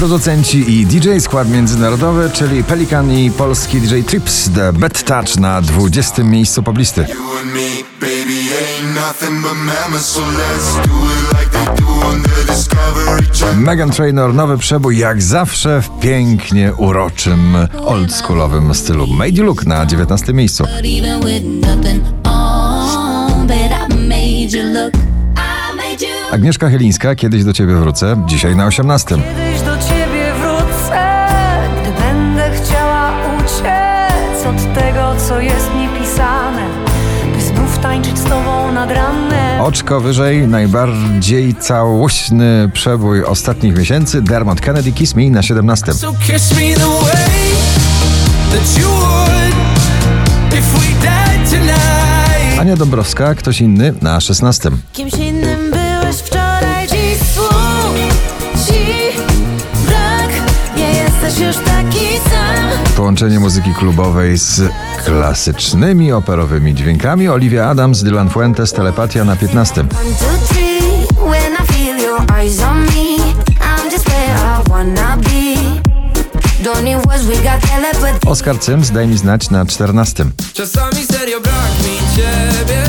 producenci i DJ, skład międzynarodowy, czyli Pelikan i polski DJ Trips, The Bad Touch na 20. miejscu poblisty. Megan Trainor, nowy przebój jak zawsze w pięknie uroczym, oldschoolowym stylu. Made You Look na 19. miejscu. Agnieszka Chylińska, kiedyś do ciebie wrócę, dzisiaj na 18. Kiedyś do ciebie wrócę, gdy będę chciała uciec od tego, co jest niepisane, by znów tańczyć z tobą nad ranem. Oczko wyżej, najbardziej całośny przebój ostatnich miesięcy. Dermot Kennedy, Kiss Me na 17. So kiss me the way that you would if we died tonight. Ania Dąbrowska, ktoś inny na 16. Kimś innym Połączenie muzyki klubowej z klasycznymi operowymi dźwiękami. Olivia Adams, Dylan Fuentes, Telepatia na 15. One, two, three. When I feel your eyes on me, I'm just where I wanna be. Don't need words, we got telepathy. Oskar Cyms, daj mi znać na 14. Czasami serio brak mi ciebie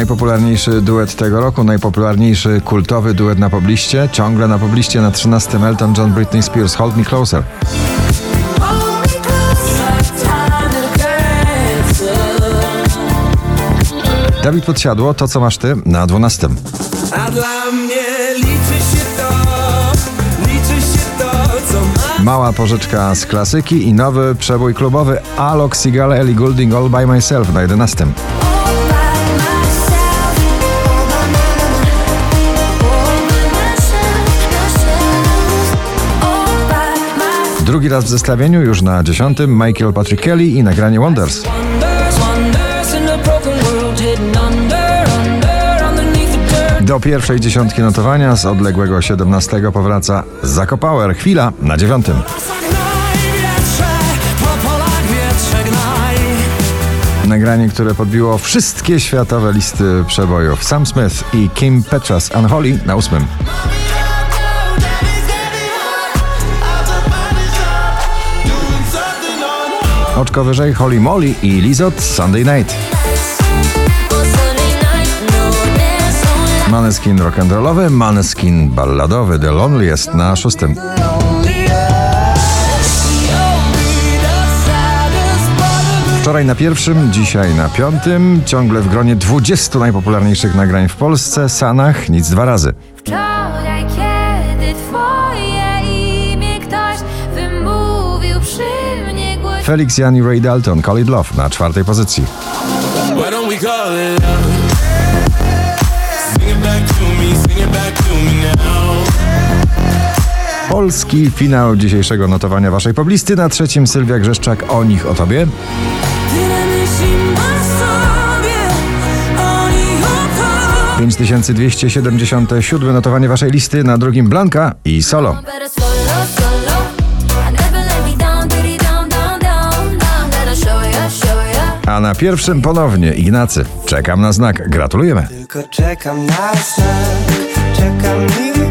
Najpopularniejszy duet tego roku, najpopularniejszy kultowy duet na pobliście, ciągle na pobliście na 13. Elton John, Britney Spears, Hold Me Closer. Dawid Podsiadło, to co masz ty na 12. A dla mnie liczy się to, liczy się to, co mam. Mała pożyczka z klasyki i nowy przebój klubowy Alok Sigala, Ellie Goulding, All By Myself na 11. Drugi raz w zestawieniu, już na 10. Michael Patrick Kelly i nagranie Wonders. Do pierwszej dziesiątki notowania z odległego 17 powraca Zako Power. Chwila na dziewiątym. Nagranie, które podbiło wszystkie światowe listy przebojów. Sam Smith i Kim Petras Unholy na ósmym. Oczko wyżej Holly Molly i Lizot Sunday Night. Maneskin rock'n'rollowy, Maneskin balladowy The Loneliest na szóstym. Wczoraj na pierwszym, dzisiaj na piątym, ciągle w gronie 20 najpopularniejszych nagrań w Polsce, Sanach, nic dwa razy. Felix Jan i Ray Dalton, Call It Love na czwartej pozycji. Polski finał dzisiejszego notowania waszej poblisty. Na trzecim Sylwia Grzeszczak, o nich, o tobie. O to. 5277 notowanie waszej listy. Na drugim Blanka i Solo. A na pierwszym ponownie Ignacy. Czekam na znak. Gratulujemy. Tylko czekam na znak, czekam miły